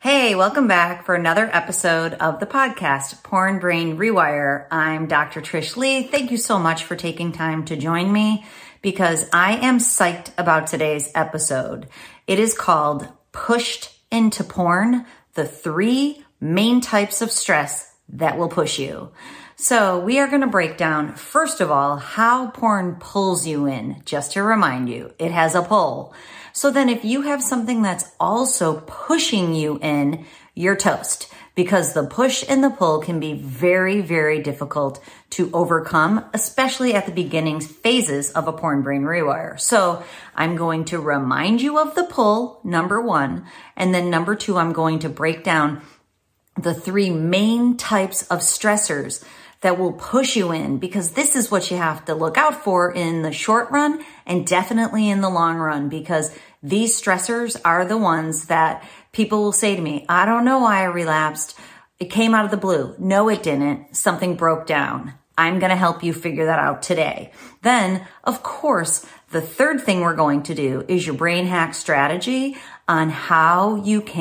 Hey, welcome back for another episode of the podcast, Porn Brain Rewire. I'm Dr. Trish Leigh. Thank you so much for taking time to join me because I am psyched about today's episode. It is called Pushed into Porn, the three main types of stress that will push you. So we are going to break down, first of all, how porn pulls you in. Just to remind you, it has a pull. So then if you have something that's also pushing you in, you're toast because the push and the pull can be very, very difficult to overcome, especially at the beginning phases of a porn brain rewire. So I'm going to remind you of the pull, number one. And then number two, I'm going to break down the three main types of stressors that will push you in because this is what you have to look out for in the short run and definitely in the long run because these stressors are the ones that people will say to me, I don't know why I relapsed. It came out of the blue. No, it didn't. Something broke down. I'm going to help you figure that out today. Then, of course, the third thing we're going to do is your brain hack strategy on how you can